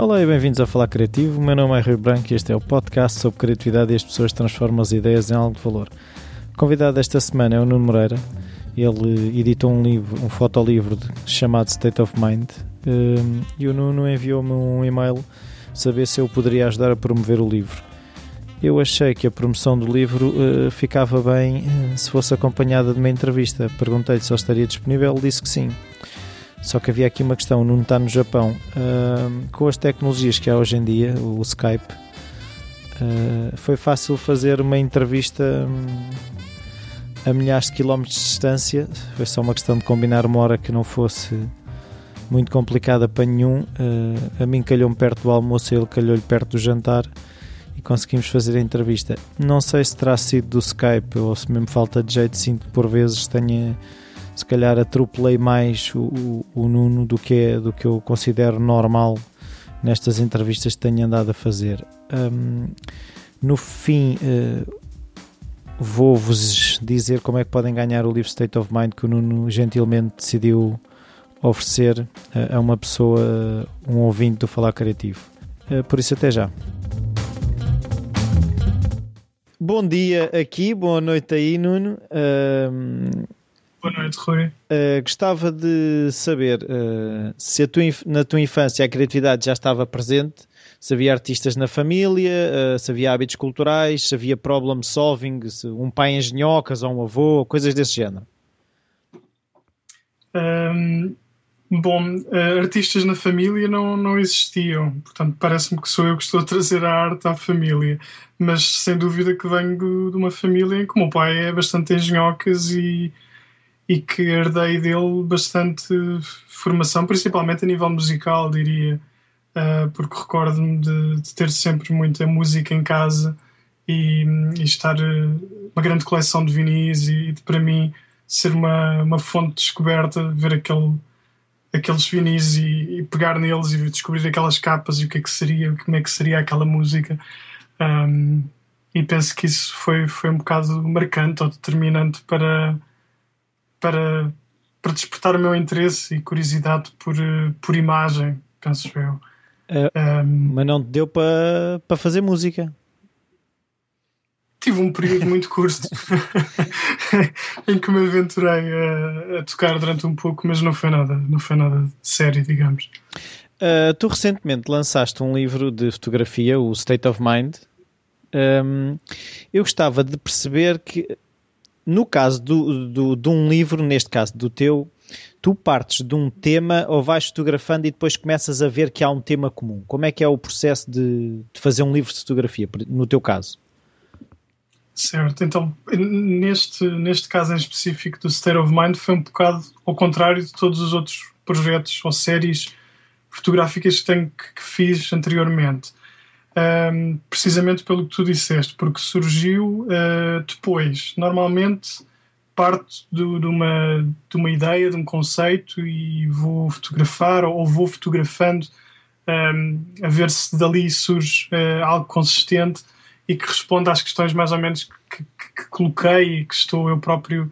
Olá e bem-vindos a Falar Criativo. O meu nome é Rui Branco e este é o podcast sobre criatividade e as pessoas transformam as ideias em algo de valor. O convidado desta semana é o Nuno Moreira. Ele editou um livro, um fotolivro chamado State of Mind hum, e o Nuno enviou-me um e-mail saber se eu poderia ajudar a promover o livro. Eu achei que a promoção do livro uh, ficava bem uh, se fosse acompanhada de uma entrevista. Perguntei-lhe se ele estaria disponível, ele disse que sim. Só que havia aqui uma questão: o Nuno está no Japão. Uh, com as tecnologias que há hoje em dia, o Skype, foi fácil fazer uma entrevista um, a milhares de quilómetros de distância. Foi só uma questão de combinar uma hora que não fosse muito complicada para nenhum. a mim calhou-me perto do almoço, ele calhou-lhe perto do jantar e conseguimos fazer a entrevista. Não sei se terá sido do Skype ou se mesmo falta de jeito, sinto que por vezes tenha se calhar atropelei mais o, o, o, Nuno do que, é, do que eu considero normal nestas entrevistas que tenho andado a fazer. Um, no fim, uh, vou-vos dizer como é que podem ganhar o livro State of Mind que o Nuno gentilmente decidiu oferecer a, a uma pessoa, um ouvinte do Falar Criativo. Uh, por isso, até já. Bom dia aqui, boa noite aí, Nuno. Uh, boa noite, Rui. Uh, gostava de saber uh, se tua, na tua infância a criatividade já estava presente, se havia artistas na família, uh, se havia hábitos culturais, se havia problem solving, se um pai engenhocas ou um avô, coisas desse género. Um, Bom, artistas na família não, não existiam, portanto parece-me que sou eu que estou a trazer a arte à família, mas sem dúvida que venho de uma família em que o meu pai é bastante engenhocas e, e que herdei dele bastante formação, principalmente a nível musical, diria, uh, porque recordo-me de, de, ter sempre muita música em casa e, e estar uh, uma grande coleção de vinis e, de, para mim ser uma, uma fonte de descoberta, ver aquele aqueles vinis e, e, pegar neles e descobrir aquelas capas e o que é que seria, como é que seria aquela música. Um, e penso que isso foi, foi um bocado marcante ou determinante para, para, para despertar o meu interesse e curiosidade por, por imagem, penso eu. Uh, um, mas não te deu para, para fazer música? tive um período muito curto em que me aventurei a, a, tocar durante um pouco, mas não foi nada, não foi nada sério, digamos. Uh, tu recentemente lançaste um livro de fotografia, o State of Mind. Um, eu gostava de perceber que, no caso do, do, de um livro, neste caso do teu, tu partes de um tema ou vais fotografando e depois começas a ver que há um tema comum. Como é que é o processo de, de fazer um livro de fotografia, no teu caso? Certo, então neste, neste caso em específico do State of Mind foi um bocado ao contrário de todos os outros projetos ou séries fotográficas que, tenho, que fiz anteriormente. Um, precisamente pelo que tu disseste, porque surgiu uh, depois. Normalmente parte do, de, uma, de uma ideia, de um conceito e vou fotografar ou vou fotografando um, a ver se dali surge uh, algo consistente e que responde às questões mais ou menos que, que, que coloquei e que estou eu próprio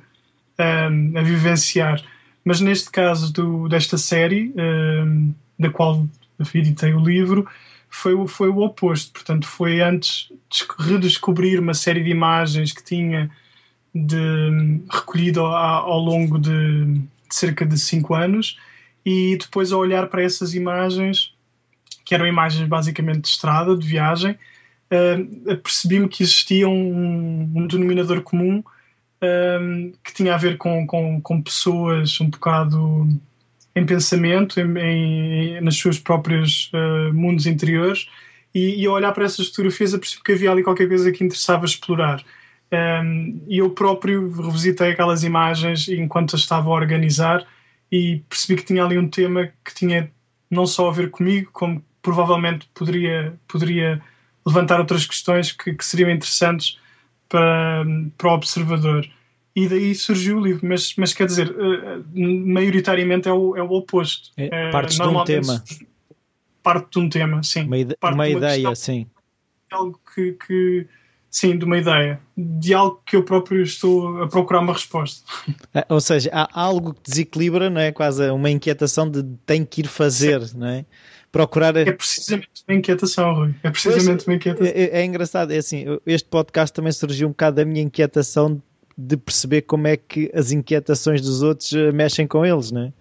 um, a vivenciar. Mas neste caso do, desta série, um, da qual editei o livro, foi, foi o oposto. Portanto, foi antes de redescobrir uma série de imagens que tinha de, recolhido ao, ao longo de, de, cerca de cinco anos e depois a olhar para essas imagens, que eram imagens basicamente de estrada, de viagem, uh, percebi-me que existia um, um denominador comum uh, que tinha a ver com, com, com, pessoas um bocado em pensamento, em, em nas suas próprias uh, mundos interiores, e, e ao olhar para essas fotografias eu percebi que havia ali qualquer coisa que interessava explorar. Um, e eu próprio revisitei aquelas imagens enquanto as estava a organizar e percebi que tinha ali um tema que tinha não só a ver comigo, como provavelmente poderia, poderia levantar outras questões que, que seriam interessantes para, para o observador. E daí surgiu o livro, mas, mas quer dizer, uh, maioritariamente é o, é o oposto. É, partes uh, de um tema. Parte de um tema, sim. Uma, ide uma, uma ideia, questão, sim. Algo que, que, sim, de uma ideia, de algo que eu próprio estou a procurar uma resposta. Ou seja, há algo que desequilibra, não é? Quase uma inquietação de tem que ir fazer, sim. não é? Procurar. É precisamente uma inquietação, Rui. É precisamente uma inquietação. É, é, é, engraçado, é assim, este podcast também surgiu um bocado da minha inquietação de perceber como é que as inquietações dos outros eh, mexem com eles, não é?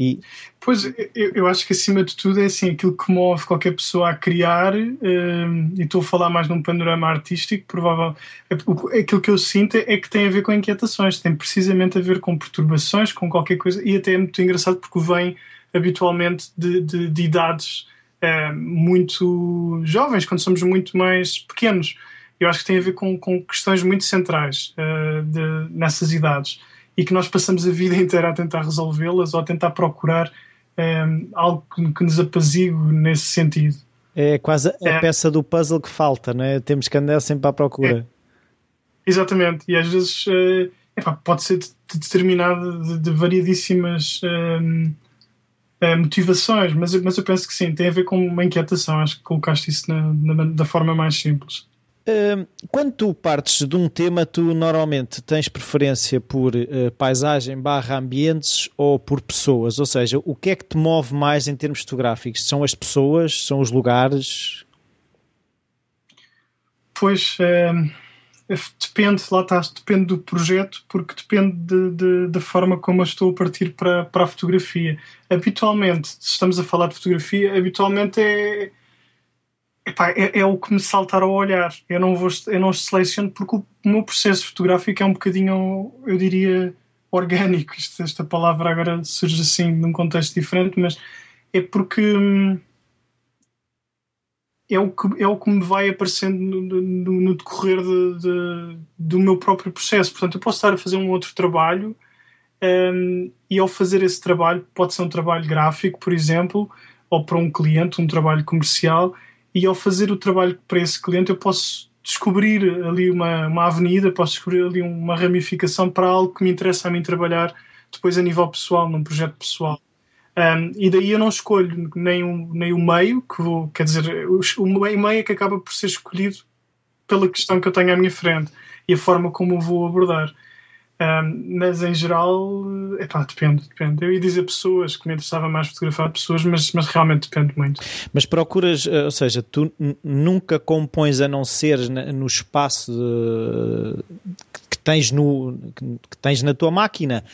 E... Pois, eu, eu, acho que acima de tudo é assim, aquilo que move qualquer pessoa a criar, um, e estou a falar mais num panorama artístico, provável, é, aquilo que eu sinto é que tem a ver com inquietações, tem precisamente a ver com perturbações, com qualquer coisa, e até é muito engraçado porque vem habitualmente de, de, de idades é, muito jovens, quando somos muito mais pequenos. Eu acho que tem a ver com, com questões muito centrais uh, de, nessas idades e que nós passamos a vida inteira a tentar resolvê-las ou a tentar procurar um, algo que, nos apazigue nesse sentido. É quase a é. peça do puzzle que falta, não é? Temos que andar sempre à procura. É. Exatamente, e às vezes uh, epá, pode ser determinado de, de variadíssimas um, uh, motivações, mas, mas eu penso que sim, tem a ver com uma inquietação. Acho que colocaste isso na, na, da forma mais simples quando tu partes de um tema, tu normalmente tens preferência por uh, paisagem barra ambientes ou por pessoas? Ou seja, o que é que te move mais em termos fotográficos? São as pessoas? São os lugares? Pois, depende, lá está, depende do projeto, porque depende de, de, da forma como eu estou a partir para, para a fotografia. Habitualmente, se estamos a falar de fotografia, habitualmente é Epá, é, é, o que me saltar ao olhar. Eu não, vou, eu não seleciono porque o meu processo fotográfico é um bocadinho, eu diria, orgânico. Isto, esta palavra agora surge assim num contexto diferente, mas é porque hum, é o que, é o que me vai aparecendo no, no, no decorrer de, de, do meu próprio processo. Portanto, eu posso estar a fazer um outro trabalho um, e ao fazer esse trabalho, pode ser um trabalho gráfico, por exemplo, ou para um cliente, um trabalho comercial e ao fazer o trabalho para esse cliente eu posso descobrir ali uma, uma avenida, posso descobrir ali uma ramificação para algo que me interessa a mim trabalhar depois a nível pessoal, num projeto pessoal. Um, e daí eu não escolho nem o, nem o meio, que vou, quer dizer, o, o meio é que acaba por ser escolhido pela questão que eu tenho à minha frente e a forma como eu vou abordar. Um, mas em geral, epá, depende, depende. Eu ia dizer pessoas, que me interessava mais fotografar pessoas, mas, mas realmente depende muito. Mas procuras, eh, ou seja, tu nunca compões a não ser no espaço de, que, tens no, que tens na tua máquina.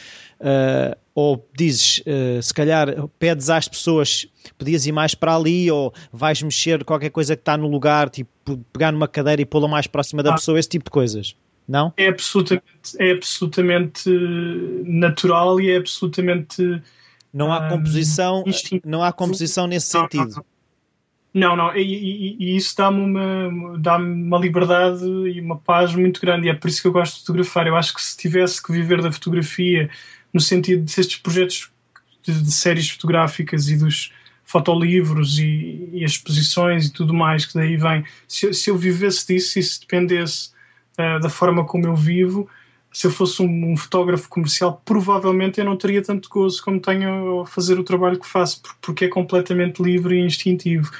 Uh, ou dizes, uh, se calhar pedes às pessoas, podias ir mais para ali, ou vais mexer qualquer coisa que está no lugar, tipo pegar numa cadeira e pô-la mais próxima da ah. pessoa, esse tipo de coisas. Não? É absolutamente, é absolutamente natural e é absolutamente. Não há composição, um, não há composição nesse não, sentido. Não, não, e, e, e isso dá-me uma, dá uma liberdade e uma paz muito grande, e é por isso que eu gosto de fotografar. Eu acho que se tivesse que viver da fotografia, no sentido de estes projetos de, de séries fotográficas e dos fotolivros e, e exposições e tudo mais que daí vem, se, se eu vivesse disso e se dependesse uh, da forma como eu vivo, se eu fosse um, um, fotógrafo comercial, provavelmente eu não teria tanto gozo como tenho a fazer o trabalho que faço, porque é completamente livre e instintivo.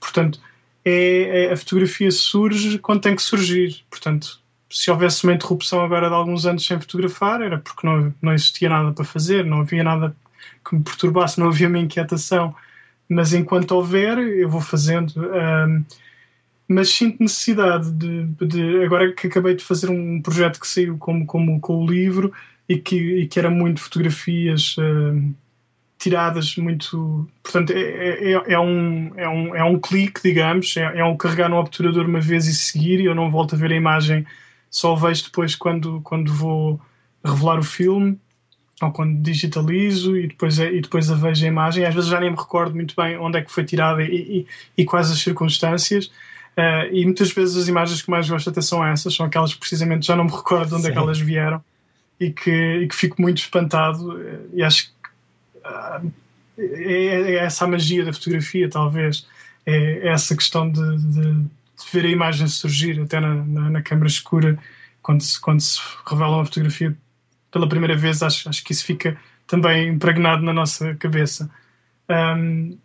Portanto, é, é, a fotografia surge quando tem que surgir. Portanto, se houvesse uma interrupção agora de alguns anos sem fotografar, era porque não, não existia nada para fazer, não havia nada que me perturbasse, não havia uma inquietação. Mas enquanto houver, eu vou fazendo. Mas sinto necessidade de, de, agora que acabei de fazer um projeto que saiu como, como com o livro e que, e que era muito fotografias uh, tiradas muito portanto é, é, é, é, um, é, um, é um clique digamos é, é um carregar no obturador uma vez e seguir e eu não volto a ver a imagem só vejo depois quando, quando vou revelar o filme ou quando digitalizo e depois, e depois a vejo a imagem. Às vezes já nem me recordo muito bem onde é que foi tirada e, e, e quais as circunstâncias Uh, e muitas vezes as imagens que mais gosto até são essas, são aquelas que precisamente já não me recordo de onde Sim. é que elas vieram e que, e que fico muito espantado. E acho que uh, é, é, essa a magia da fotografia, talvez. É, é essa questão de, de, de, ver a imagem surgir até na, na, na câmara escura, quando se, quando se revela uma fotografia pela primeira vez. Acho, acho que isso fica também impregnado na nossa cabeça. Um,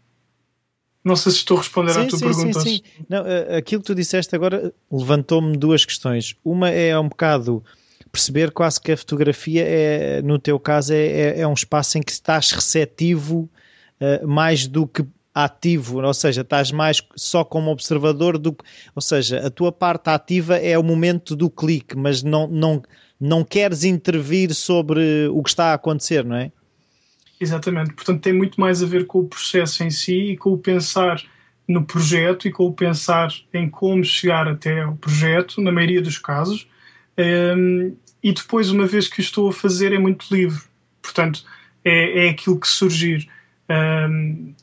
Não sei se estou a responder sim, à tua sim, pergunta. Sim, sim. Não, aquilo que tu disseste agora levantou-me duas questões. Uma é um bocado perceber quase que a fotografia é, no teu caso, é, é, é um espaço em que estás receptivo uh, mais do que ativo, ou seja, estás mais só como observador do ou seja, a tua parte ativa é o momento do clique, mas não, não, não queres intervir sobre o que está a acontecer, não é? Exatamente, portanto tem muito mais a ver com o processo em si e com o pensar no projeto e com o pensar em como chegar até o projeto, na maioria dos casos, um, e depois, uma vez que estou a fazer, é muito livre, portanto, é, é aquilo que surgir. Um,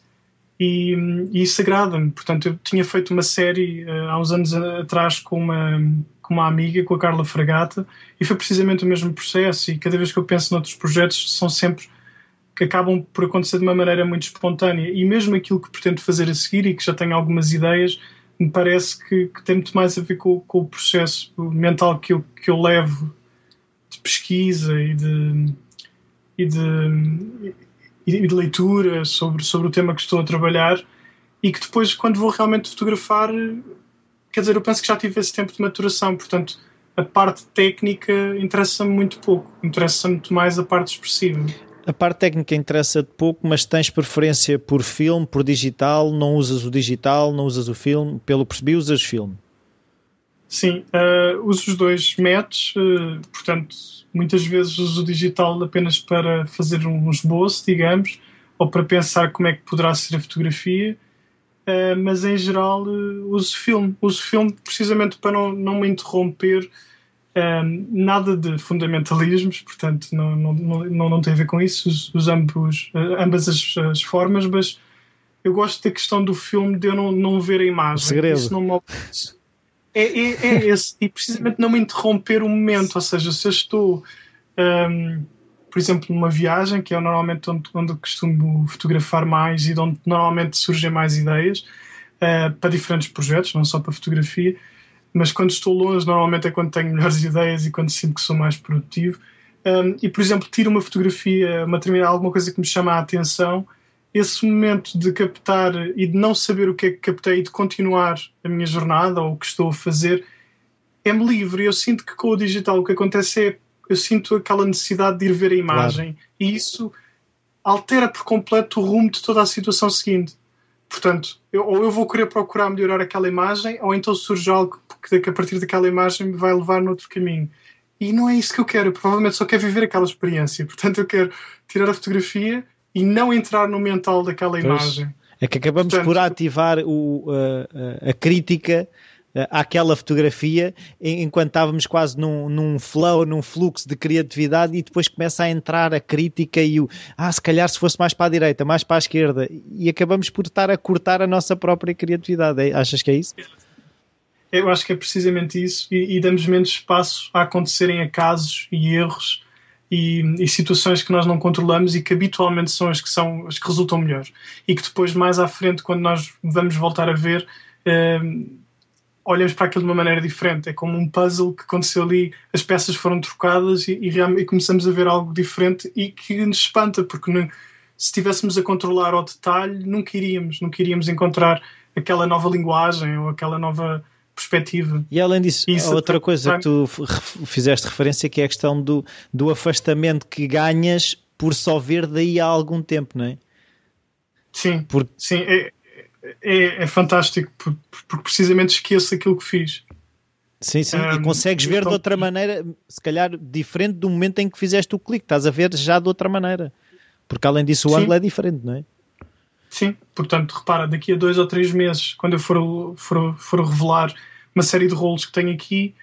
e, e isso agrada-me. Portanto, eu tinha feito uma série uh, há uns anos atrás com uma, com uma amiga, com a Carla Fragata, e foi precisamente o mesmo processo. E cada vez que eu penso noutros projetos, são sempre que acabam por acontecer de uma maneira muito espontânea. E mesmo aquilo que pretendo fazer a seguir e que já tenho algumas ideias, me parece que, que tem muito mais a ver com, com, o processo mental que eu, que eu levo de pesquisa e de, e de, e de leitura sobre, sobre o tema que estou a trabalhar e que depois, quando vou realmente fotografar, quer dizer, eu penso que já tive esse tempo de maturação, portanto, a parte técnica interessa-me muito pouco, interessa muito mais a parte expressiva. A parte técnica interessa-te pouco, mas tens preferência por filme, por digital, não usas o digital, não usas o filme, pelo percebi, usas filme. Sim, uh, uso os dois métodos, uh, portanto, muitas vezes uso o digital apenas para fazer um esboço, digamos, ou para pensar como é que poderá ser a fotografia, uh, mas em geral uso filme. Uso filme precisamente para não, não me interromper, nada de fundamentalismos, portanto, não, não, não, não tem a ver com isso, uso, uso ambos, ambas as, as formas, mas eu gosto da questão do filme de eu não, não ver a imagem. O segredo. Isso não me é, é, é esse, e precisamente não me interromper o momento, ou seja, se eu estou, um, por exemplo, numa viagem, que é normalmente onde, onde eu costumo fotografar mais e de onde normalmente surgem mais ideias uh, para diferentes projetos, não só para fotografia, mas quando estou longe, normalmente é quando tenho melhores ideias e quando sinto que sou mais produtivo. Um, e, por exemplo, tiro uma fotografia, uma determinada alguma coisa que me chama a atenção esse momento de captar e de não saber o que é que captei e de continuar a minha jornada ou o que estou a fazer é-me livre. Eu sinto que com o digital o que acontece é eu sinto aquela necessidade de ir ver a imagem claro. e isso altera por completo o rumo de toda a situação seguinte. Portanto, eu, ou eu vou querer procurar melhorar aquela imagem, ou então surge algo que, que a partir daquela imagem me vai levar noutro caminho. E não é isso que eu quero. Eu provavelmente só quero viver aquela experiência. Portanto, eu quero tirar a fotografia, e não entrar no mental daquela pois, imagem. É que acabamos Portanto, por ativar o, a, a, crítica àquela fotografia enquanto estávamos quase num, num flow, num fluxo de criatividade e depois começa a entrar a crítica e o ah, se calhar se fosse mais para a direita, mais para a esquerda e acabamos por estar a cortar a nossa própria criatividade. É, achas que é isso? Eu acho que é precisamente isso. E, e damos menos espaço a acontecerem acasos e erros e, e, situações que nós não controlamos e que habitualmente são as que são as que resultam melhor. E que depois mais à frente quando nós vamos voltar a ver eh, olhamos para aquilo de uma maneira diferente. É como um puzzle que aconteceu ali as peças foram trocadas e, e, e começamos a ver algo diferente e que nos espanta porque não, se estivéssemos a controlar ao detalhe nunca iríamos. Nunca iríamos encontrar aquela nova linguagem ou aquela nova perspectiva. E além disso, Isso outra coisa que tu fizeste referência que é a questão do, do afastamento que ganhas por só ver daí há algum tempo, não é? Sim, por... sim é, é, é fantástico porque, porque precisamente esqueço aquilo que fiz. Sim, sim, um, e consegues ver então... de outra maneira, se calhar diferente do momento em que fizeste o clique, estás a ver já de outra maneira. Porque além disso o sim. ângulo é diferente, não é? Sim, portanto, repara, daqui a dois ou três meses, quando eu for, for, for revelar uma série de rolos que tenho aqui,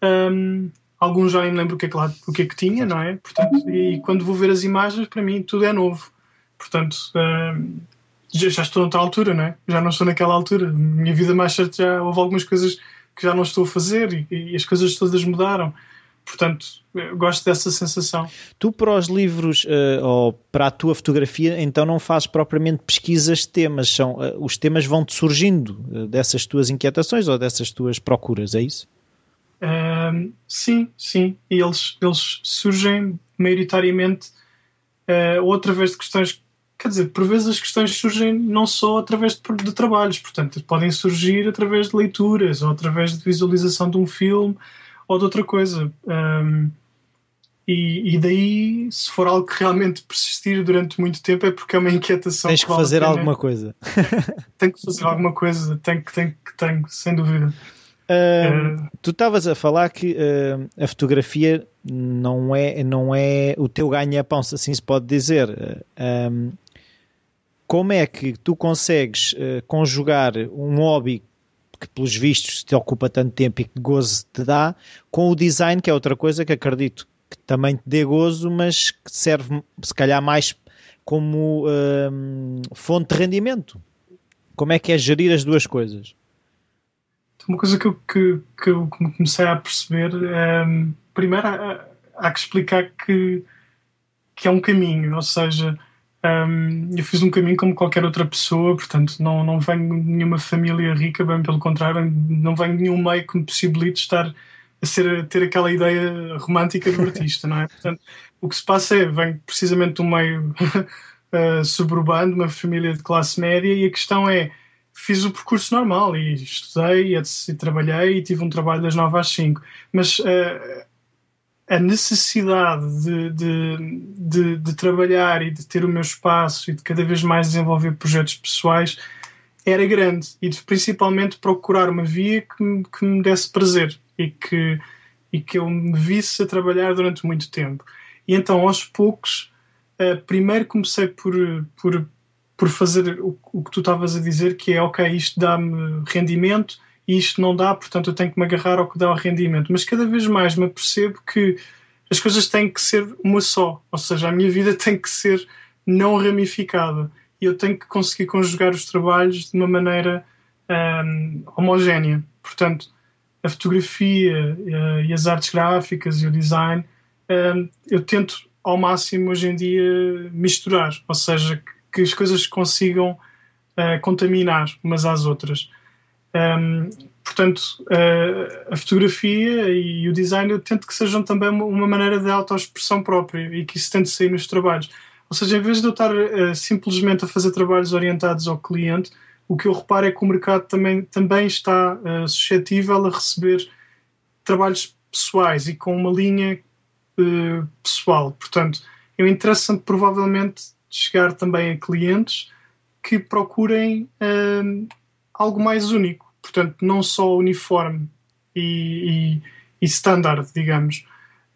um, alguns já nem me lembro o que, é que lá, o que é que tinha, não é? Portanto, e quando vou ver as imagens, para mim tudo é novo. Portanto, um, já, já, estou noutra altura, não é? Já não estou naquela altura. Minha vida mais certa já houve algumas coisas que já não estou a fazer e, e as coisas todas mudaram. Portanto, gosto dessa sensação. Tu, para os livros uh, ou para a tua fotografia, então não fazes propriamente pesquisas de temas, são, uh, os temas vão-te surgindo uh, dessas tuas inquietações ou dessas tuas procuras, é isso? sim, sim. E eles, eles surgem maioritariamente ou através de questões quer dizer, por vezes as questões surgem não só através de, de, trabalhos, portanto, podem surgir através de leituras ou através de visualização de um filme ou de outra coisa. Um, e, e, daí, se for algo que realmente persistir durante muito tempo, é porque é uma inquietação. Tens que, que fazer alguma coisa. tenho que fazer alguma coisa, tenho que, tenho, tenho, sem dúvida. Uh, uh, tu estavas a falar que uh, a fotografia não é, não é o teu ganha-pão, se assim se pode dizer. Um, como é que tu consegues conjugar um hobby que pelos vistos te ocupa tanto tempo e que gozo te dá, com o design, que é outra coisa que acredito que também te dê gozo, mas que serve se calhar mais como hum, fonte de rendimento. Como é que é gerir as duas coisas? Uma coisa que eu, que, que eu comecei a perceber, é, primeiro há, há, que explicar que, que é um caminho, ou seja, um, eu fiz um caminho como qualquer outra pessoa, portanto, não, não venho de nenhuma família rica, bem pelo contrário, não venho de nenhum meio que me possibilite estar a, ser, a ter aquela ideia romântica do artista, não é? Portanto, o que se passa é, venho precisamente de um meio uh, suburbano, de uma família de classe média, e a questão é, fiz o percurso normal e estudei e, trabalhei e tive um trabalho das 9 às 5, mas uh, a necessidade de, de, de, de, trabalhar e de ter o meu espaço e de cada vez mais desenvolver projetos pessoais era grande e de principalmente procurar uma via que me, que me desse prazer e que, e que eu me visse a trabalhar durante muito tempo. E então, aos poucos, uh, primeiro comecei por, por, por fazer o, o que tu estavas a dizer, que é, ok, isto dá-me rendimento, e isto não dá, portanto eu tenho que me agarrar ao que dá o rendimento. Mas cada vez mais me apercebo que as coisas têm que ser uma só, ou seja, a minha vida tem que ser não ramificada e eu tenho que conseguir conjugar os trabalhos de uma maneira um, homogénea. Portanto, a fotografia uh, e as artes gráficas e o design, um, eu tento ao máximo hoje em dia misturar, ou seja, que, que as coisas consigam uh, contaminar umas às outras. Um, portanto, uh, a fotografia e o design eu tento que sejam também uma, maneira de autoexpressão própria e que isso tente sair nos trabalhos. Ou seja, em vez de eu estar uh, simplesmente a fazer trabalhos orientados ao cliente, o que eu reparo é que o mercado também, também está uh, suscetível a receber trabalhos pessoais e com uma linha uh, pessoal. Portanto, eu interessa-me provavelmente chegar também a clientes que procurem uh, algo mais único portanto, não só uniforme e, e, e standard, digamos.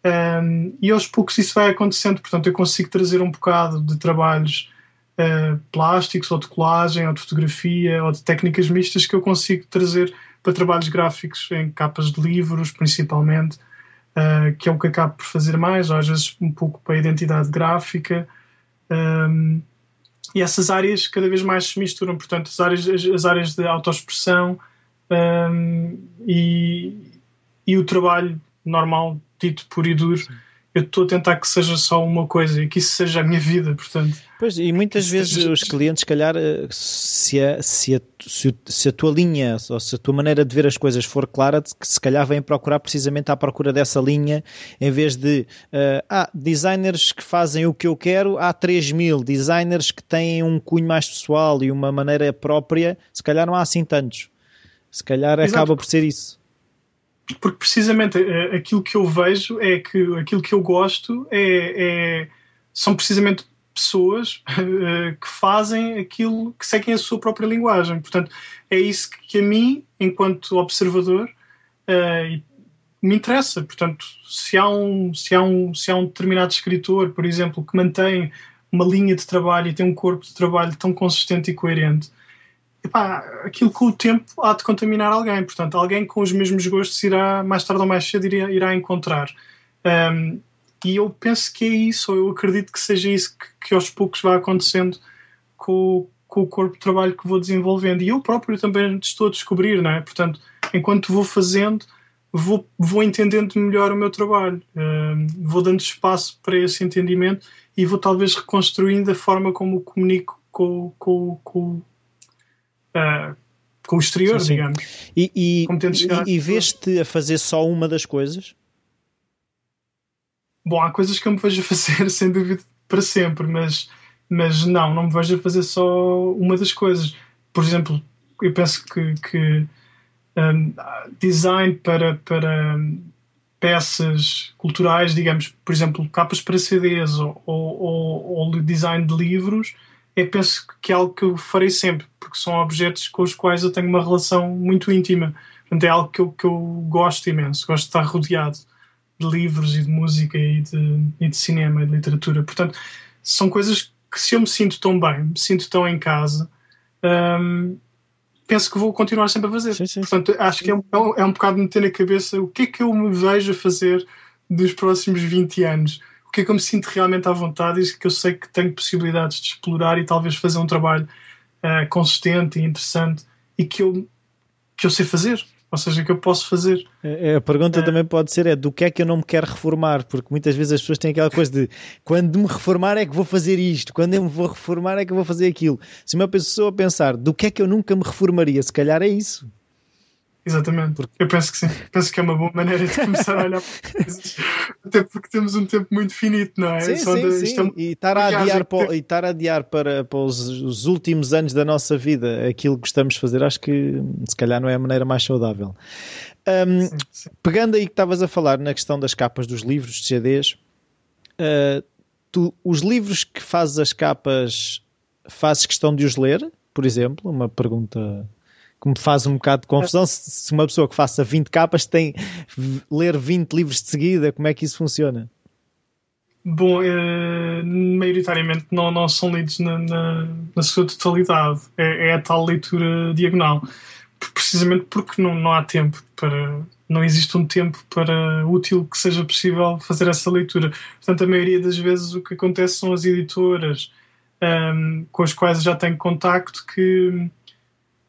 Um, e aos poucos isso vai acontecendo, portanto, eu consigo trazer um bocado de trabalhos uh, plásticos, ou de colagem, ou de fotografia, ou de técnicas mistas que eu consigo trazer para trabalhos gráficos em capas de livros, principalmente, uh, que é o que acabo por fazer mais, às vezes um pouco para a identidade gráfica. Um, e essas áreas cada vez mais se misturam, portanto, as áreas, as áreas de autoexpressão, um, e, e o trabalho normal, dito por e duro, eu estou a tentar que seja só uma coisa e que isso seja a minha vida, portanto. Pois, e muitas vezes seja... os clientes, se calhar, eh, se a, se, a, se a tua linha ou se a tua maneira de ver as coisas for clara, que se calhar vêm procurar precisamente à procura dessa linha, em vez de uh, ah, designers que fazem o que eu quero, há 3 mil, designers que têm um cunho mais pessoal e uma maneira própria, se calhar não há assim tantos. Se calhar Exato. acaba por ser isso. Porque precisamente eh, aquilo que eu vejo é que aquilo que eu gosto é, é são precisamente pessoas uh, que fazem aquilo que seguem a sua própria linguagem. Portanto, é isso que a mim, enquanto observador, uh, me interessa. Portanto, se há, um, se, há um, se há um determinado escritor, por exemplo, que mantém uma linha de trabalho e tem um corpo de trabalho tão consistente e coerente, epá, aquilo com o tempo há de contaminar alguém. Portanto, alguém com os mesmos gostos irá, mais tarde ou mais cedo, irá, irá encontrar. Um, e eu penso que é isso, ou eu acredito que seja isso que, que aos poucos vai acontecendo com, com, o corpo de trabalho que vou desenvolvendo. E eu próprio também estou a descobrir, não é? Portanto, enquanto vou fazendo, vou, vou entendendo melhor o meu trabalho, vou dando espaço para esse entendimento e vou talvez reconstruindo a forma como comunico com, com, com, uh, com o exterior, sim, sim. digamos. E, e, e, e vês-te a fazer só uma das coisas? Bom, há coisas que eu me vejo a fazer sem dúvida para sempre, mas mas não, não me vejo a fazer só uma das coisas. Por exemplo, eu penso que, que um, design para, para peças culturais, digamos, por exemplo, capas para CDs ou, ou, ou design de livros, eu penso que é algo que eu farei sempre, porque são objetos com os quais eu tenho uma relação muito íntima. Portanto, é algo que eu, que eu gosto imenso, gosto de estar rodeado de livros e de música e de, e de cinema e de literatura. Portanto, são coisas que se eu me sinto tão bem, me sinto tão em casa, um, penso que vou continuar sempre a fazer. Sim, sim. Portanto, acho que é um, é um bocado meter na cabeça o que é que eu me vejo a fazer dos próximos 20 anos. O que é que eu me sinto realmente à vontade e que eu sei que tenho possibilidades de explorar e talvez fazer um trabalho uh, consistente e interessante e que eu, que eu sei fazer ou seja, que eu posso fazer. É, a pergunta é. também pode ser é do que é que eu não me quero reformar, porque muitas vezes as pessoas têm aquela coisa de quando me reformar é que vou fazer isto, quando eu me vou reformar é que vou fazer aquilo. Se uma pessoa pensar do que é que eu nunca me reformaria, se calhar é isso. Exatamente, porque... eu penso que sim. Penso que é uma boa maneira de começar a olhar para coisas, até porque temos um tempo muito finito, não é? Sim, Só sim, de, sim. E estar a adiar, para, e estar a adiar para, para os, os, últimos anos da nossa vida aquilo que gostamos de fazer, acho que se calhar não é a maneira mais saudável. Um, sim, sim. Pegando aí que estavas a falar na questão das capas dos livros de CDs, uh, tu, os livros que fazes as capas, fazes questão de os ler, por exemplo? Uma pergunta que me faz um bocado de confusão. Se, uma pessoa que faça 20 capas tem ler 20 livros de seguida, como é que isso funciona? Bom, é, maioritariamente não, não são lidos na, na, na sua totalidade. É, é, a tal leitura diagonal. Precisamente porque não, não há tempo para. Não existe um tempo para útil que seja possível fazer essa leitura. Portanto, a maioria das vezes o que acontece são as editoras um, com as quais já tenho contacto que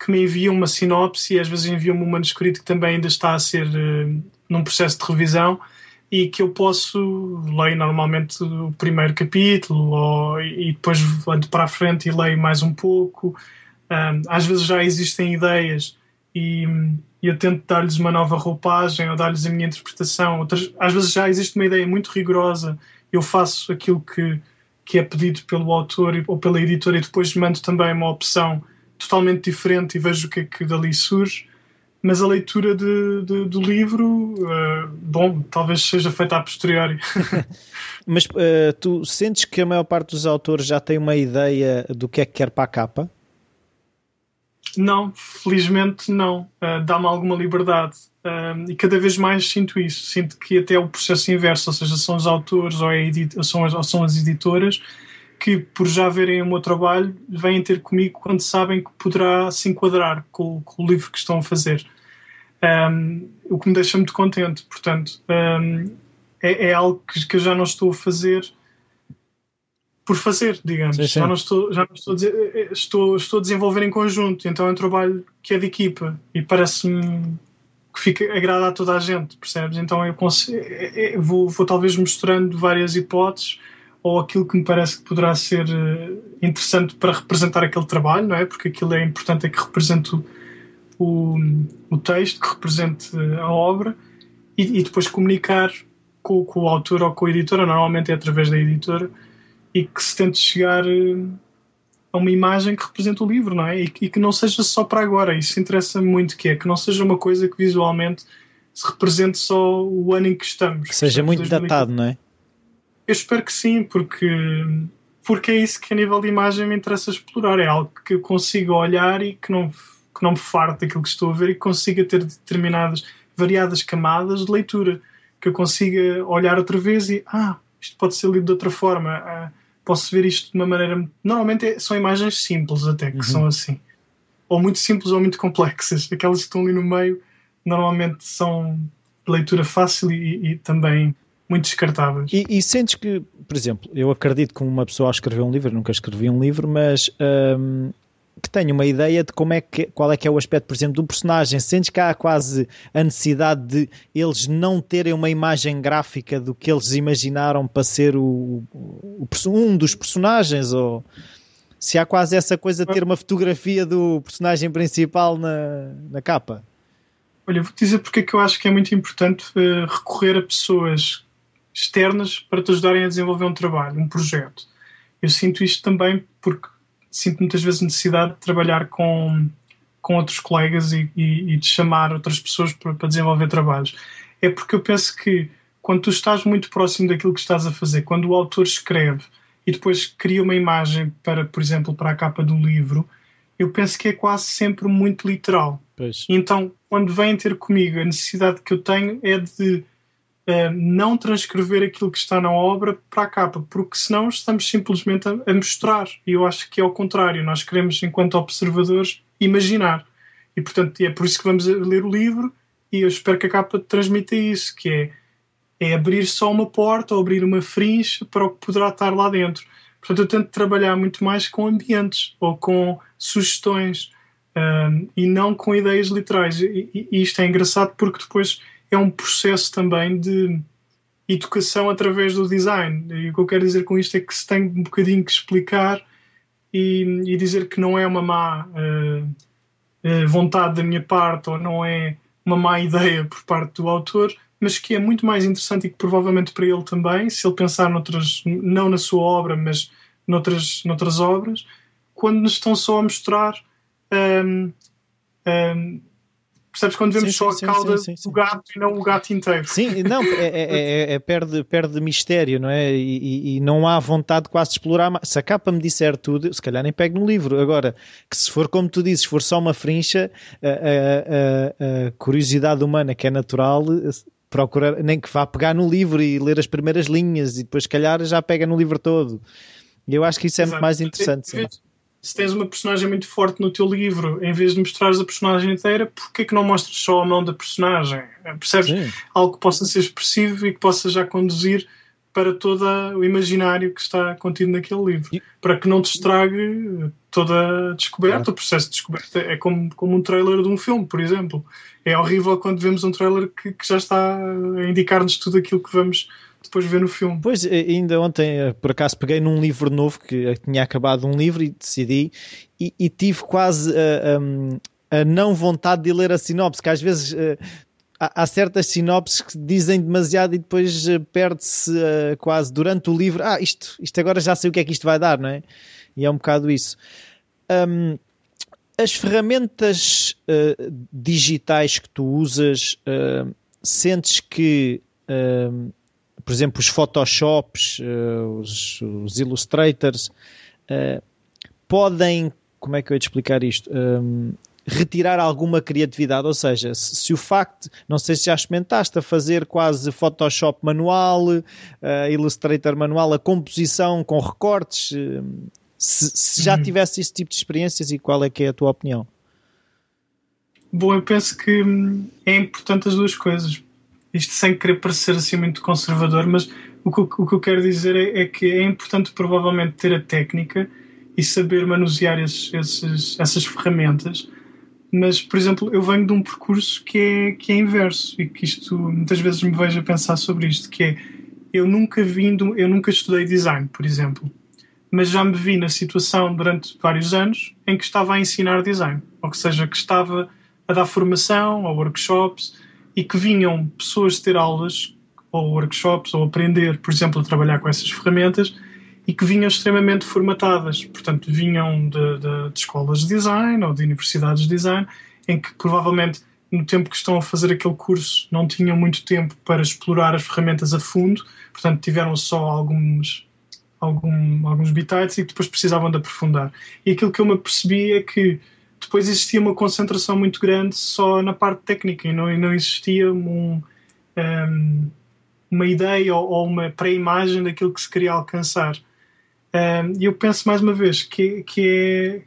que me enviam uma sinopse e às vezes enviam-me um manuscrito que também ainda está a ser uh, num processo de revisão e que eu posso ler normalmente o primeiro capítulo ou, e depois ando para a frente e leio mais um pouco. Um, às vezes já existem ideias e, e eu tento dar-lhes uma nova roupagem ou dar-lhes a minha interpretação. Outras, às vezes já existe uma ideia muito rigorosa, eu faço aquilo que, que é pedido pelo autor ou pela editora e depois mando também uma opção totalmente diferente e vejo o que é que dali surge. Mas a leitura de, de, do livro, uh, bom, talvez seja feita a posteriori. Mas uh, tu sentes que a maior parte dos autores já tem uma ideia do que é que quer para a capa? Não, felizmente não. Uh, Dá-me alguma liberdade. Uh, e cada vez mais sinto isso. Sinto que até é o processo inverso, ou seja, são os autores ou, é ou, são, as, ou são as editoras que, por já verem o meu trabalho, vêm ter comigo quando sabem que poderá se enquadrar com, com o livro que estão a fazer. Um, o que me deixa muito contente. Portanto, um, é, é, algo que, que, eu já não estou a fazer por fazer, digamos. Sim, sim. Já não estou, já não estou, a dizer, eh, eh, estou, estou a desenvolver em conjunto. Então é um trabalho que é de equipa e parece-me que fica agrada a toda a gente, percebes? Então eu consigo, é, vou, vou talvez mostrando várias hipóteses ou aquilo que me parece que poderá ser eh, interessante para representar aquele trabalho, não é? Porque aquilo é importante é que represente o, o texto, que represente eh, a obra e, e depois comunicar com, com, o autor ou com a editora, normalmente é através da editora, e que se tente chegar eh, a uma imagem que represente o livro, não é? E, e que não seja só para agora. Isso interessa muito que é que não seja uma coisa que visualmente se represente só o ano em que estamos. Que seja muito 2020. datado, não é? Eu espero que sim, porque, porque é isso que a nível de imagem me interessa explorar. É algo que eu consiga olhar e que não, que não me farte daquilo que estou a ver e que consiga ter determinadas, variadas camadas de leitura. Que eu consiga olhar outra vez e, ah, isto pode ser lido de outra forma. Ah, posso ver isto de uma maneira. Normalmente é, são imagens simples, até, que uhum. são assim. Ou muito simples ou muito complexas. Aquelas que estão ali no meio normalmente são de leitura fácil e, e também muito descartáveis. E, e, sentes que, por exemplo, eu acredito que uma pessoa a escrever um livro, nunca escrevi um livro, mas um, que tenha uma ideia de como é que, qual é que é o aspecto, por exemplo, do personagem. Sentes que há quase a necessidade de eles não terem uma imagem gráfica do que eles imaginaram para ser o, o um dos personagens ou se há quase essa coisa de ter uma fotografia do personagem principal na, na capa. Olha, vou-te dizer porque é que eu acho que é muito importante uh, recorrer a pessoas externas para te ajudarem a desenvolver um trabalho, um projeto. Eu sinto isto também porque sinto muitas vezes necessidade de trabalhar com, com outros colegas e, e, e de chamar outras pessoas para, para desenvolver trabalhos. É porque eu penso que quando tu estás muito próximo daquilo que estás a fazer, quando o autor escreve e depois cria uma imagem para, por exemplo, para a capa do livro, eu penso que é quase sempre muito literal. Pois. Então, quando vêm ter comigo, a necessidade que eu tenho é de não transcrever aquilo que está na obra para a capa, porque senão estamos simplesmente a, mostrar. E eu acho que é ao contrário. Nós queremos, enquanto observadores, imaginar. E, portanto, é por isso que vamos ler o livro e eu espero que a capa transmita isso, que é, é abrir só uma porta ou abrir uma fringe para o que poderá estar lá dentro. Portanto, eu tento trabalhar muito mais com ambientes ou com sugestões um, e não com ideias literais. E, e, isto é engraçado porque depois é um processo também de educação através do design. E o que eu quero dizer com isto é que se tem um bocadinho que explicar e, e dizer que não é uma má uh, vontade da minha parte ou não é uma má ideia por parte do autor, mas que é muito mais interessante e que provavelmente para ele também, se ele pensar noutras, não na sua obra, mas noutras, noutras obras, quando nos estão só a mostrar. Um, um, percebes quando vemos sim, só sim, a cauda sim, do gato e não o gato inteiro? Sim, não, é, é, é, é perde, perde mistério, não é? E, e, não há vontade quase de explorar mais. Se a capa me disser tudo, se calhar nem pego no livro. Agora, que se for como tu dizes, for só uma frincha, a, a, a, a curiosidade humana que é natural procurar, nem que vá pegar no livro e ler as primeiras linhas e depois, se calhar, já pega no livro todo. E eu acho que isso é Exato. muito mais interessante. Sim. Se tens uma personagem muito forte no teu livro, em vez de mostrares a personagem inteira, porquê que não mostras só a mão da personagem? Percebes? Sim. Algo que possa ser expressivo e que possa já conduzir para todo o imaginário que está contido naquele livro, e... para que não te estrague toda a descoberta, o processo de descoberta. É como, como um trailer de um filme, por exemplo. É horrível quando vemos um trailer que, que já está a indicar-nos tudo aquilo que vamos depois ver no filme. Pois, eh, ainda ontem, eh, por acaso, peguei num livro novo que eh, tinha acabado um livro e decidi, e, e tive quase a, a, a, não vontade de ler a sinopse, que às vezes há, certas sinopses que dizem demasiado e depois perde-se uh, quase durante o livro. Ah, isto, isto agora já sei o que é que isto vai dar, não é? E é um bocado isso. Um, as ferramentas uh, digitais que tu usas, uh, sentes que, por exemplo, os Photoshops, os, os, Illustrators, podem, como é que eu ia te explicar isto? Um, retirar alguma criatividade, ou seja, se, se, o facto, não sei se já experimentaste, a fazer quase Photoshop manual, uh, Illustrator manual, a composição com recortes, uh, se, se, já uhum. tivesse esse tipo de experiências e qual é que é a tua opinião? Bom, eu penso que hum, é importante as duas coisas. Isto sem querer parecer assim muito conservador, mas o que, o que eu quero dizer é, é que é importante provavelmente ter a técnica e saber manusear esses, esses, essas ferramentas. Mas, por exemplo, eu venho de um percurso que é, que é inverso e que isto muitas vezes me vejo a pensar sobre isto, que é eu nunca vindo, eu nunca estudei design, por exemplo, mas já me vi na situação durante vários anos em que estava a ensinar design, ou seja, que estava a dar formação ou workshops e que vinham pessoas ter aulas ou workshops ou aprender, por exemplo, a trabalhar com essas ferramentas e que vinham extremamente formatadas. Portanto, vinham de, de, de, escolas de design ou de universidades de design, em que provavelmente no tempo que estão a fazer aquele curso não tinham muito tempo para explorar as ferramentas a fundo, portanto, tiveram só alguns. Algum, alguns bitites e depois precisavam de aprofundar. E aquilo que eu me apercebi é que depois existia uma concentração muito grande só na parte técnica e não, e não existia um, um, uma ideia ou, ou uma pré-imagem daquilo que se queria alcançar. E eu penso mais uma vez que, que, é,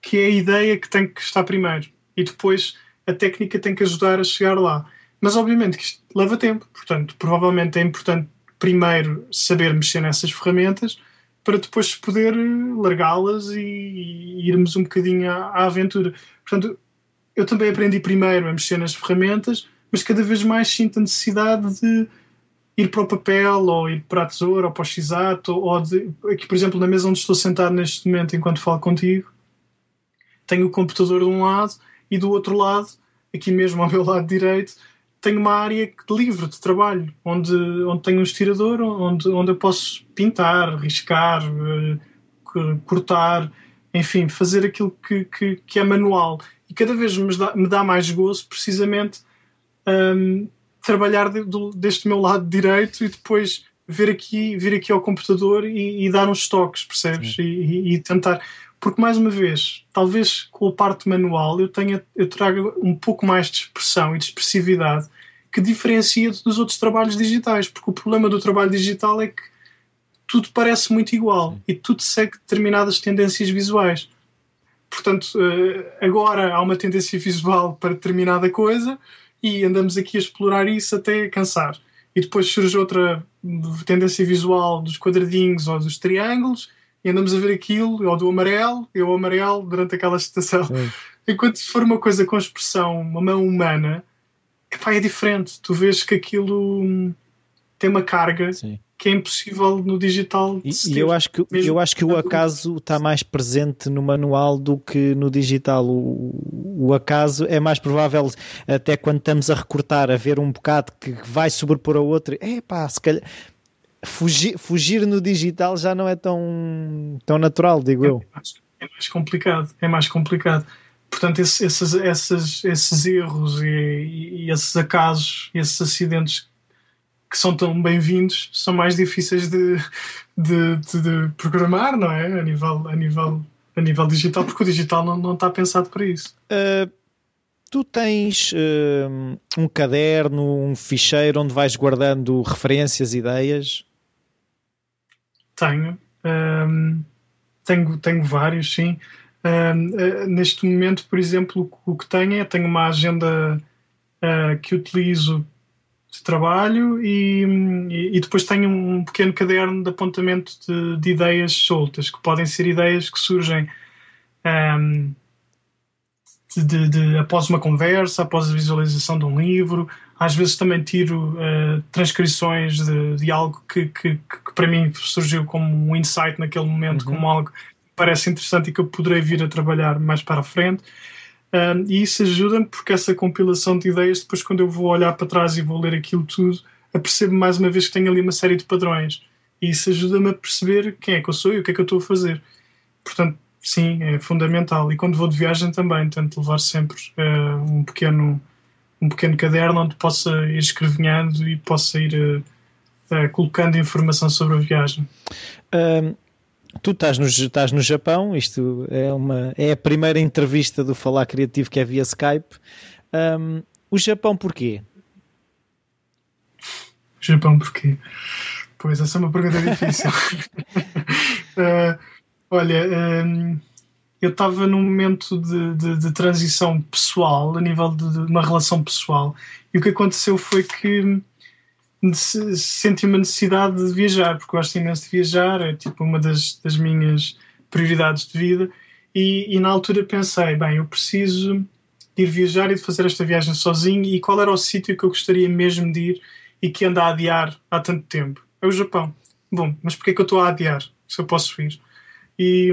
que é a ideia que tem que estar primeiro e depois a técnica tem que ajudar a chegar lá. Mas obviamente que isto leva tempo, portanto, provavelmente é importante primeiro saber mexer nessas ferramentas para depois poder largá-las e, e, irmos um bocadinho à, à, aventura. Portanto, eu também aprendi primeiro a mexer nas ferramentas, mas cada vez mais sinto a necessidade de ir para o papel, ou ir para a tesoura, ou para o x-ato, ou de, aqui, por exemplo, na mesa onde estou sentado neste momento enquanto falo contigo, tenho o computador de um lado e do outro lado, aqui mesmo ao meu lado direito, tenho uma área livre de trabalho, onde, onde tenho um estirador, onde, onde eu posso pintar, riscar, uh, cortar, enfim, fazer aquilo que, que, que, é manual. E cada vez me dá, me dá mais gozo, precisamente, um, trabalhar de, de, deste meu lado direito e depois vir aqui, vir aqui ao computador e, e dar uns toques, percebes? E, e, e, tentar. Porque, mais uma vez, talvez com a parte manual eu, tenha, eu traga um pouco mais de expressão e de expressividade que diferencia dos outros trabalhos digitais. Porque o problema do trabalho digital é que tudo parece muito igual e tudo segue determinadas tendências visuais. Portanto, eh, agora há uma tendência visual para determinada coisa e andamos aqui a explorar isso até cansar. E depois surge outra tendência visual dos quadradinhos ou dos triângulos e andamos a ver aquilo, ou do amarelo, e o amarelo durante aquela estação. Sim. Enquanto se for uma coisa com expressão, uma mão humana, epá, é diferente. Tu vês que aquilo hum, tem uma carga Sim que é impossível no digital. E, e eu acho que eu acho que o acaso está mais presente no manual do que no digital. O, o acaso é mais provável até quando estamos a recortar, a ver um bocado que vai sobrepor a outro. É pá, se calhar fugir, fugir no digital já não é tão, tão natural, digo é, eu. É mais complicado, é mais complicado. Portanto, esses, esses, esses, esses erros e, e, esses acasos, esses acidentes que são tão bem-vindos são mais difíceis de, de, de, de, programar, não é? A nível, a nível, a nível digital, porque o digital não, não está pensado para isso. Uh, tu tens uh, um caderno, um ficheiro onde vais guardando referências, ideias? Tenho. Um, tenho, tenho vários, sim. Um, uh, neste momento, por exemplo, o que tenho é tenho uma agenda que utilizo de trabalho e, e, depois tenho um pequeno caderno de apontamento de, de, ideias soltas, que podem ser ideias que surgem um, de, de, de, após uma conversa, após a visualização de um livro. Às vezes também tiro uh, transcrições de, algo que, que, que, para mim surgiu como um insight naquele momento, uhum. como algo que parece interessante e que eu poderei vir a trabalhar mais para a frente. Um, e isso ajuda-me porque essa compilação de ideias, depois, quando eu vou olhar para trás e vou ler aquilo tudo, apercebo mais uma vez que tenho ali uma série de padrões. E isso ajuda-me a perceber quem é que eu sou e o que é que eu estou a fazer. Portanto, sim, é fundamental. E quando vou de viagem também, tento levar sempre uh, um, pequeno, um pequeno caderno onde possa ir escrevinhando e possa ir uh, uh, colocando informação sobre a viagem. Um tu estás no, estás no Japão, isto é, uma, é a primeira entrevista do Falar Criativo que é via Skype. Um, o Japão porquê? O Japão porquê? Pois, essa é uma pergunta difícil. uh, olha, um, eu estava num momento de, de, de, transição pessoal, a nível de, de uma relação pessoal, e o que aconteceu foi que senti uma necessidade de viajar, porque gosto imenso de viajar, é tipo uma das, das minhas prioridades de vida. E, e, na altura pensei, bem, eu preciso de ir viajar e de fazer esta viagem sozinho. E qual era o sítio que eu gostaria mesmo de ir e que anda a adiar há tanto tempo? É o Japão. Bom, mas porquê é que eu estou a adiar se eu posso ir? E,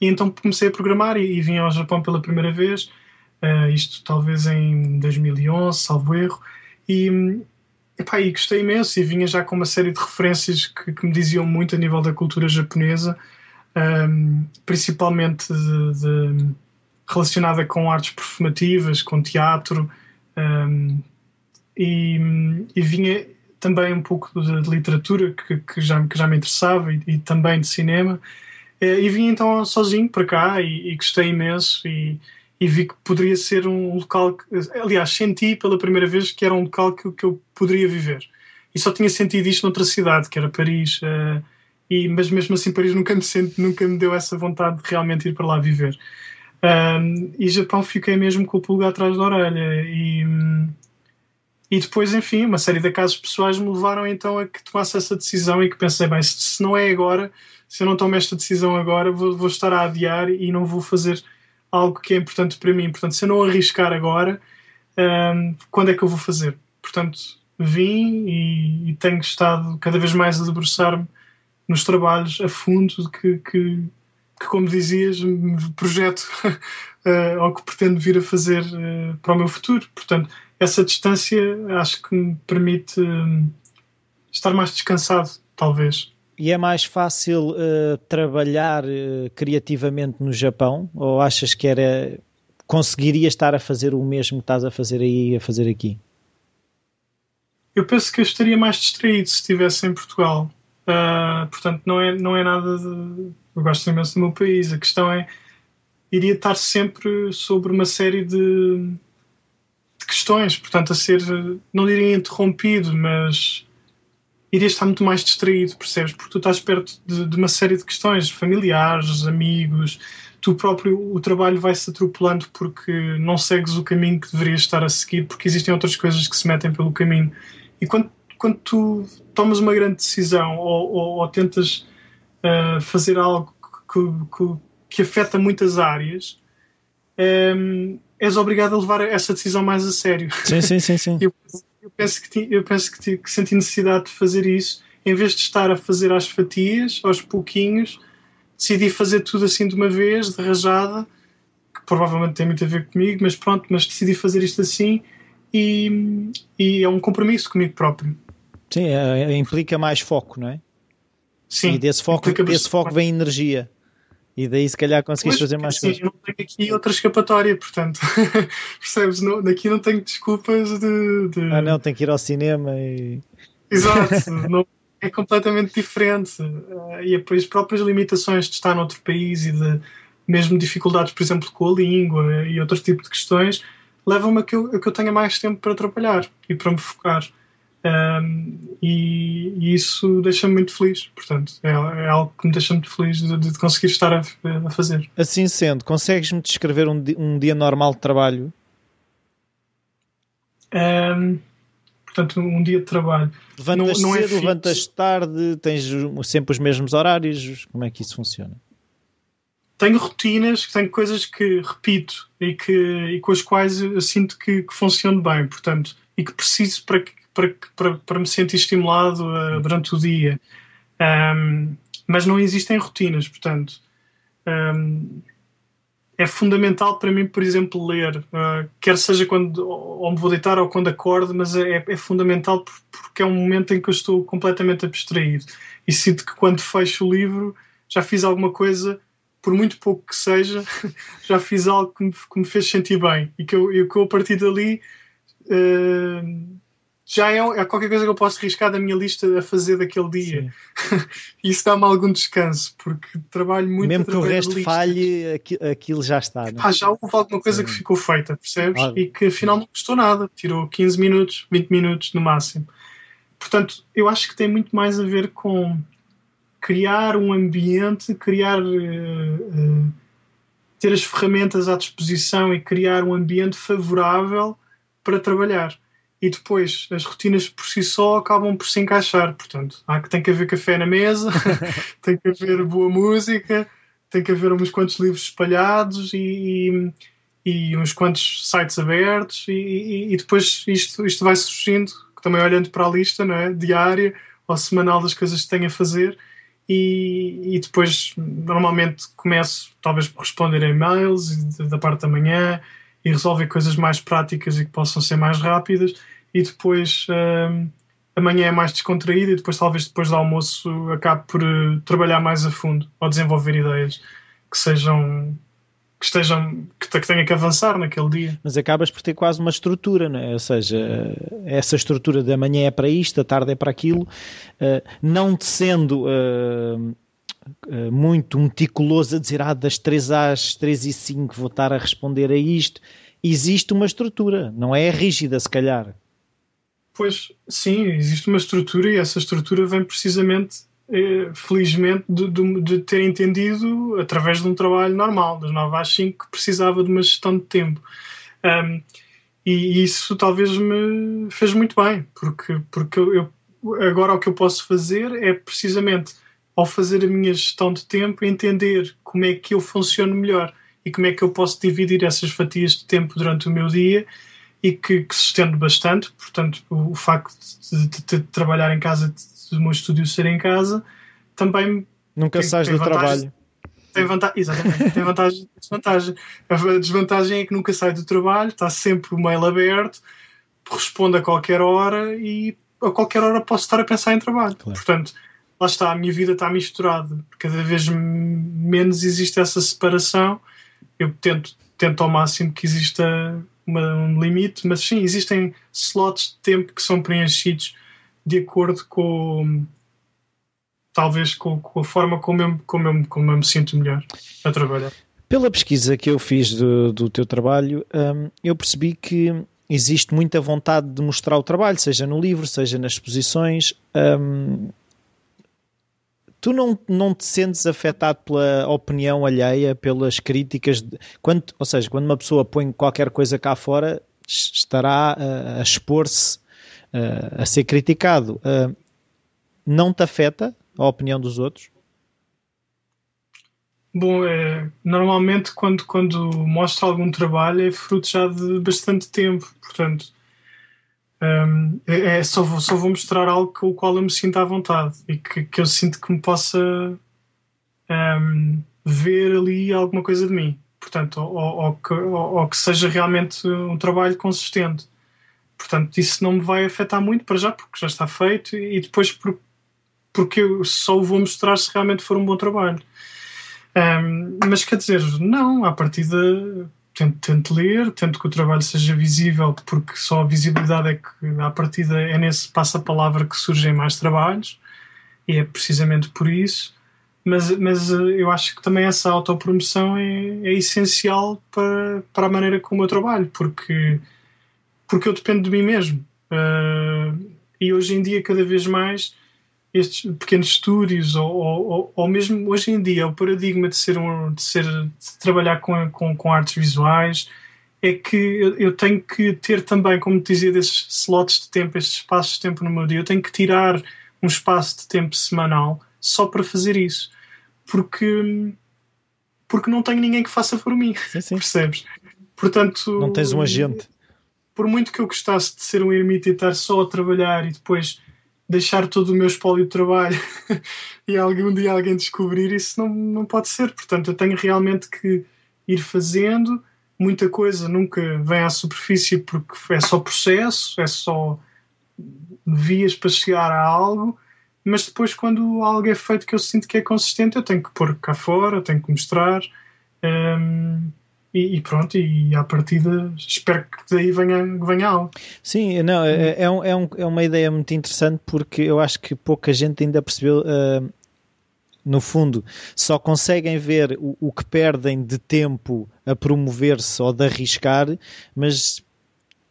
e então comecei a programar e, e, vim ao Japão pela primeira vez, uh, isto talvez em 2011, salvo erro. E, Epá, e gostei imenso e vinha já com uma série de referências que, que me diziam muito a nível da cultura japonesa, um, principalmente de, de, relacionada com artes performativas, com teatro, um, e, e, vinha também um pouco de, de literatura que, que, já, que já me interessava e, e também de cinema. Eh, e vim então sozinho para cá e, e gostei imenso e, e vi que poderia ser um local que, aliás, senti pela primeira vez que era um local que, que eu poderia viver. E só tinha sentido isto noutra cidade, que era Paris. Uh, e, mas mesmo assim, Paris nunca me, senti, nunca me deu essa vontade de realmente ir para lá viver. Um, e Japão fiquei mesmo com o pulgar atrás da orelha. E, e depois, enfim, uma série de casos pessoais me levaram então a que tomasse essa decisão e que pensei, bem, se, se não é agora, se eu não tomo esta decisão agora, vou, vou estar a adiar e não vou fazer algo que é importante para mim. Portanto, se eu não arriscar agora, um, quando é que eu vou fazer? Portanto, vim e, e tenho estado cada vez mais a debruçar-me nos trabalhos a fundo que, que, que, como dizias, projeto uh, ou que pretendo vir a fazer uh, para o meu futuro. Portanto, essa distância acho que me permite uh, estar mais descansado, talvez. E é mais fácil uh, trabalhar uh, criativamente no Japão? Ou achas que era conseguiria estar a fazer o mesmo que estás a fazer aí e a fazer aqui? Eu penso que eu estaria mais distraído se estivesse em Portugal. Uh, portanto, não é, não é nada de. Eu gosto imenso do meu país. A questão é. Iria estar sempre sobre uma série de, de questões, portanto, a ser. Não diria interrompido, mas irias estar muito mais distraído, percebes? Porque tu estás perto de, de, uma série de questões familiares, amigos, tu próprio, o trabalho vai-se atropelando porque não segues o caminho que deverias estar a seguir, porque existem outras coisas que se metem pelo caminho. E quando, quando tu tomas uma grande decisão ou, ou, ou tentas uh, fazer algo que, que, que, afeta muitas áreas, um, ehm, és obrigado a levar essa decisão mais a sério. Sim, sim, sim. sim. Eu, eu penso que, eu penso que, que senti necessidade de fazer isso, em vez de estar a fazer às fatias, aos pouquinhos, decidi fazer tudo assim de uma vez, de rajada, que provavelmente tem muito a ver comigo, mas pronto, mas decidi fazer isto assim e, e é um compromisso comigo próprio. Sim, é, é implica mais foco, não é? Sim. E desse foco, desse foco vem energia. E daí se calhar conseguiste fazer mais sim, coisas. Eu não tenho aqui outra escapatória, portanto. Percebes? Não, daqui não tenho desculpas de, de, Ah não, tem que ir ao cinema e. Exato, não, é completamente diferente. Uh, e as próprias limitações de estar noutro país e de mesmo dificuldades, por exemplo, com a língua e outro tipo de questões, levam-me a que eu, a que eu tenha mais tempo para trabalhar e para me focar. Um, e, e, isso deixa-me muito feliz. Portanto, é, é, algo que me deixa muito feliz de, de conseguir estar a, a, fazer. Assim sendo, consegues-me descrever um, um, dia normal de trabalho? Um, portanto, um dia de trabalho. Levantas não, não é cedo, é levantas tarde, tens sempre os mesmos horários? Como é que isso funciona? Tenho rotinas, tenho coisas que repito e, que, e com as quais eu sinto que, que funciono bem, portanto, e que preciso para que para, para, para me sentir estimulado uh, durante o dia. Um, mas não existem rotinas, portanto. Um, é fundamental para mim, por exemplo, ler, uh, quer seja quando ou me vou deitar ou quando acordo, mas é, é, fundamental porque é um momento em que eu estou completamente abstraído e sinto que quando fecho o livro já fiz alguma coisa, por muito pouco que seja, já fiz algo que me, que me fez sentir bem e que eu, eu, que eu a partir dali uh, já é, é, qualquer coisa que eu posso riscar da minha lista a fazer daquele dia. Isso dá-me algum descanso, porque trabalho muito Mesmo que o resto falhe, aquilo já está. Ah, já houve alguma coisa que ficou feita, percebes? E que afinal não custou nada, tirou 15 minutos, 20 minutos no máximo. Portanto, eu acho que tem muito mais a ver com criar um ambiente, criar. Uh, uh, ter as ferramentas à disposição e criar um ambiente favorável para trabalhar e depois as rotinas por si só acabam por se encaixar. Portanto, há que tem que haver café na mesa, tem que haver boa música, tem que haver uns quantos livros espalhados e, e, e uns quantos sites abertos, e, e, depois isto, isto vai surgindo, também olhando para a lista não é? diária ou semanal das coisas que tenho a fazer. E, e depois normalmente começo talvez por responder a e-mails da parte da manhã e resolver coisas mais práticas e que possam ser mais rápidas e depois um, amanhã é mais descontraído e depois talvez depois do almoço acabe por uh, trabalhar mais a fundo ou desenvolver ideias que sejam que estejam que, que tenha que avançar naquele dia. Mas acabas por ter quase uma estrutura, não é? Ou seja, essa estrutura da manhã é para isto, da tarde é para aquilo, uh, não te sendo uh, muito meticuloso a dizer ah, das 3 às 3 e 5 vou estar a responder a isto. Existe uma estrutura, não é rígida, se calhar. Pois, sim, existe uma estrutura e essa estrutura vem precisamente, eh, felizmente, de, de, de, ter entendido através de um trabalho normal, das 9 às 5, que precisava de uma gestão de tempo. Um, e isso talvez me fez muito bem, porque, porque eu, agora o que eu posso fazer é precisamente ao fazer a minha gestão de tempo, entender como é que eu funciono melhor e como é que eu posso dividir essas fatias de tempo durante o meu dia e que, que se estende bastante. Portanto, o, o facto de, de, de, trabalhar em casa, de, de o meu estúdio ser em casa, também. Nunca sais do trabalho. tem vantagem, exatamente, tem vantagem e desvantagem. A desvantagem é que nunca sai do trabalho, está sempre o mail aberto, responde a qualquer hora e a qualquer hora posso estar a pensar em trabalho. Claro. Portanto, lá está, a minha vida está misturada. Cada vez menos existe essa separação. Eu tento, tento ao máximo que exista uma, um limite, mas sim, existem slots de tempo que são preenchidos de acordo com talvez com, com a forma como eu, como, eu, como eu me sinto melhor a trabalhar. Pela pesquisa que eu fiz do, do teu trabalho, um, eu percebi que existe muita vontade de mostrar o trabalho, seja no livro, seja nas exposições. Um, tu não, não te sentes afetado pela opinião alheia, pelas críticas? De, quando, ou seja, quando uma pessoa põe qualquer coisa cá fora, estará a, a expor-se a, a ser criticado. Uh, não te afeta a opinião dos outros? Bom, é, normalmente quando, quando mostro algum trabalho é fruto já de bastante tempo, portanto um, é, é, só, vou, só vou mostrar algo com o qual eu me sinto à vontade e que, que eu sinto que me possa um, ver ali alguma coisa de mim, portanto, ou, ou, que, ou, ou que seja realmente um trabalho consistente. Portanto, isso não me vai afetar muito para já, porque já está feito, e depois por, porque eu só o vou mostrar se realmente for um bom trabalho. Um, mas quer dizer, não, à partida tento, tento ler, tento que o trabalho seja visível, porque só a visibilidade é que à partida é nesse passa-palavra que surgem mais trabalhos, e é precisamente por isso. Mas, mas eh, eu acho que também essa autopromoção é, é essencial para, para a maneira como eu trabalho, porque, porque eu dependo de mim mesmo. Uh, e hoje em dia, cada vez mais, estes pequenos estúdios ou, ou, ou, mesmo hoje em dia o paradigma de ser um de ser de trabalhar com, com, com artes visuais é que eu, eu, tenho que ter também como te dizia desses slots de tempo estes espaços de tempo no meu dia eu tenho que tirar um espaço de tempo semanal só para fazer isso. Porque porque não tenho ninguém que faça por mim sim, sim. percebes? Portanto não tens um agente. por muito que eu gostasse de ser um ermita e estar só a trabalhar e depois deixar todo o meu espólio de trabalho e algum dia alguém descobrir, isso não, não pode ser. Portanto, eu tenho realmente que ir fazendo. Muita coisa nunca vem à superfície porque é só processo, é só vias para chegar a algo, mas depois, quando algo é feito que eu sinto que é consistente, eu tenho que pôr cá fora, tenho que mostrar. Um, e, e, pronto, e à partida espero que daí venha, venha algo. Sim, não, é, é, um, é, um, é uma ideia muito interessante porque eu acho que pouca gente ainda percebeu. Uh, no fundo, só conseguem ver o, o que perdem de tempo a promover-se ou de arriscar, mas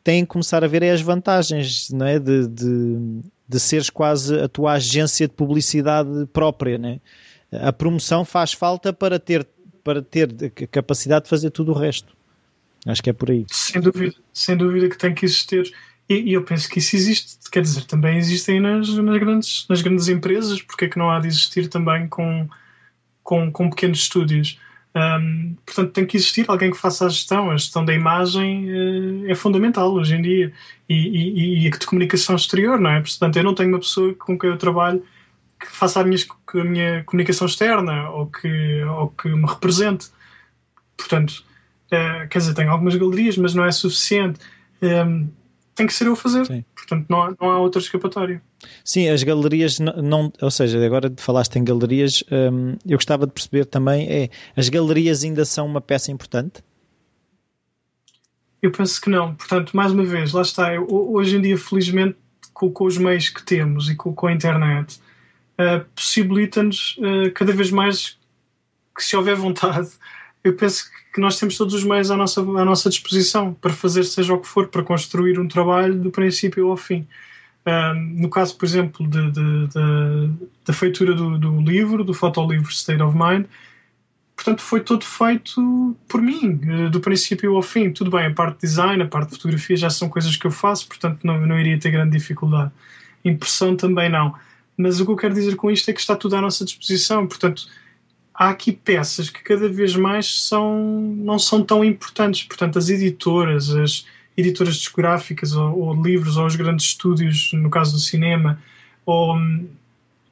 têm que começar a ver as vantagens não é? de, de, de seres quase a tua agência de publicidade própria. Não é? A promoção faz falta para ter para ter a capacidade de fazer tudo o resto. Acho que é por aí. Sem dúvida, sem dúvida que tem que existir. E, e eu penso que isso existe, quer dizer, também existem nas, nas, grandes, nas grandes empresas, porque é que não há de existir também com, com, com pequenos estúdios? Um, portanto, tem que existir alguém que faça a gestão. A gestão da imagem uh, é fundamental hoje em dia e, e, e, a de comunicação exterior, não é? Portanto, eu não tenho uma pessoa com quem eu trabalho que faça a minha, a minha comunicação externa ou que, ou que me represente. Portanto, uh, quer dizer, tenho algumas galerias, mas não é suficiente. Um, ehm, tem que ser eu a fazer. Sim. Portanto, não há, não há outra escapatória. Sim, as galerias não, não ou seja, agora falaste em galerias, ehm, eu gostava de perceber também é as galerias ainda são uma peça importante? Eu penso que não. Portanto, mais uma vez, lá está. Eu, hoje em dia, felizmente, com, com, os meios que temos e com, com a internet, uh, possibilita-nos uh, cada vez mais que, se houver vontade, eu penso que nós temos todos os meios à nossa, à nossa disposição para fazer seja o que for, para construir um trabalho do princípio ao fim. No caso, por exemplo, da feitura do, do, livro, do fotolivro State of Mind, portanto, foi todo feito por mim, do princípio ao fim. Tudo bem, a parte de design, a parte de fotografia já são coisas que eu faço, portanto, não, não iria ter grande dificuldade. Impressão também não. Mas o que eu quero dizer com isto é que está tudo à nossa disposição. Portanto, há aqui peças que cada vez mais são, não são tão importantes. Portanto, as editoras, as editoras discográficas ou, ou livros, ou os grandes estúdios, no caso do cinema, ou,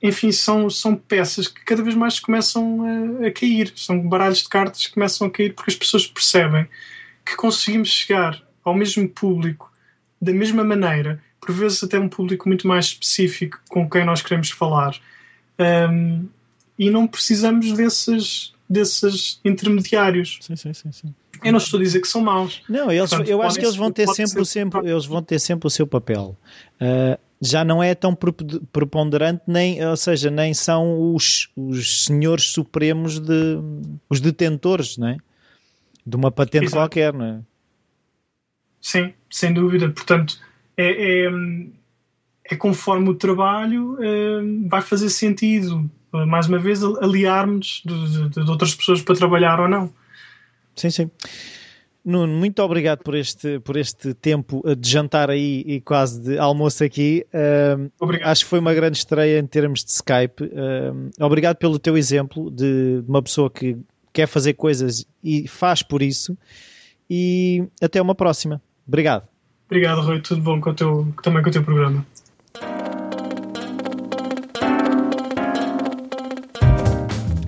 enfim, são, são peças que cada vez mais começam a, a, cair. São baralhos de cartas que começam a cair porque as pessoas percebem que conseguimos chegar ao mesmo público da mesma maneira, por vezes até um público muito mais específico com quem nós queremos falar. Um, e não precisamos desses, desses intermediários. Sim, sim, sim, sim. Eu não estou a dizer que são maus. Não, eles, Portanto, eu acho que eles vão ter sempre, o sempre, eles vão ter sempre o seu papel. Uh, já não é tão prep- preponderante, nem, ou seja, nem são os, os senhores supremos de os detentores, não é? De uma patente Exato. qualquer, não é? Sim, sem dúvida. Portanto, é, é, é conforme o trabalho eh, vai fazer sentido, mais uma vez, aliarmos de, de, de outras pessoas para trabalhar ou não. Sim, sim. Nuno, muito obrigado por este, por este tempo de jantar aí e quase de almoço aqui. Obrigado. acho que foi uma grande estreia em termos de Skype. Obrigado pelo teu exemplo de, de uma pessoa que quer fazer coisas e faz por isso. E até uma próxima. Obrigado. Obrigado, Rui. Tudo bom com o teu, também com o teu programa.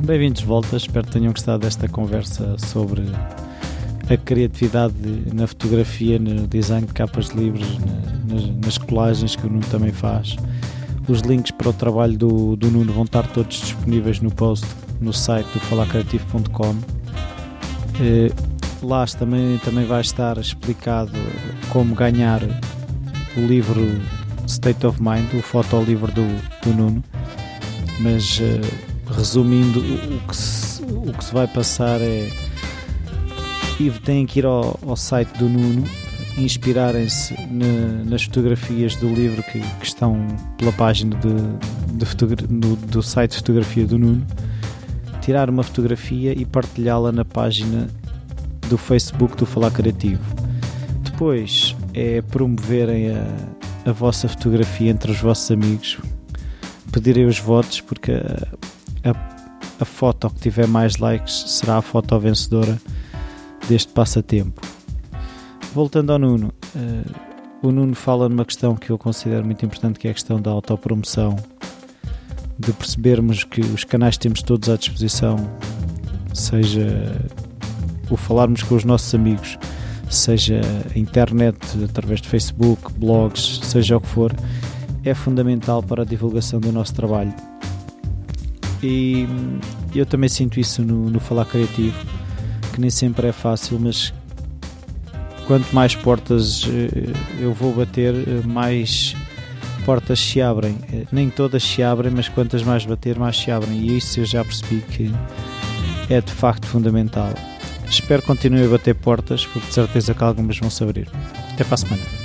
Bem-vindos de volta. Espero que tenham gostado desta conversa sobre a criatividade na fotografia, no design de capas de livros, na- nas, nas colagens que o Nuno também faz. Os links para o trabalho do, do Nuno vão estar todos disponíveis no post no site do falacreativo.com. Lá também, também vai estar explicado como ganhar o livro State of Mind, o fotolivro do, do Nuno. Mas eh, resumindo, o, que se, o que se vai passar é e têm que ir ao, ao site do Nuno inspirarem-se na- nas fotografias do livro que, que estão pela página de, de do, do site de fotografia do Nuno tirar uma fotografia e partilhá-la na página do Facebook do Falar Criativo depois é promoverem a, a vossa fotografia entre os vossos amigos pedirem os votos porque a, a, a foto que tiver mais likes será a foto vencedora deste passatempo. Voltando ao Nuno, eh, o Nuno fala numa questão que eu considero muito importante, que é a questão da autopromoção, de percebermos que os canais que temos todos à disposição, seja o falarmos com os nossos amigos, seja internet, através de Facebook, blogs, seja o que for, é fundamental para a divulgação do nosso trabalho. E eu também sinto isso no, no Falar Criativo, que nem sempre é fácil, mas quanto mais portas eh, eu vou bater, eh, mais portas se abrem. Eh, Nem todas se abrem, mas quantas mais bater, mais se abrem. E isso eu já percebi que é de facto fundamental. Espero que continue a bater portas, porque de certeza que algumas vão se abrir. Até para a semana.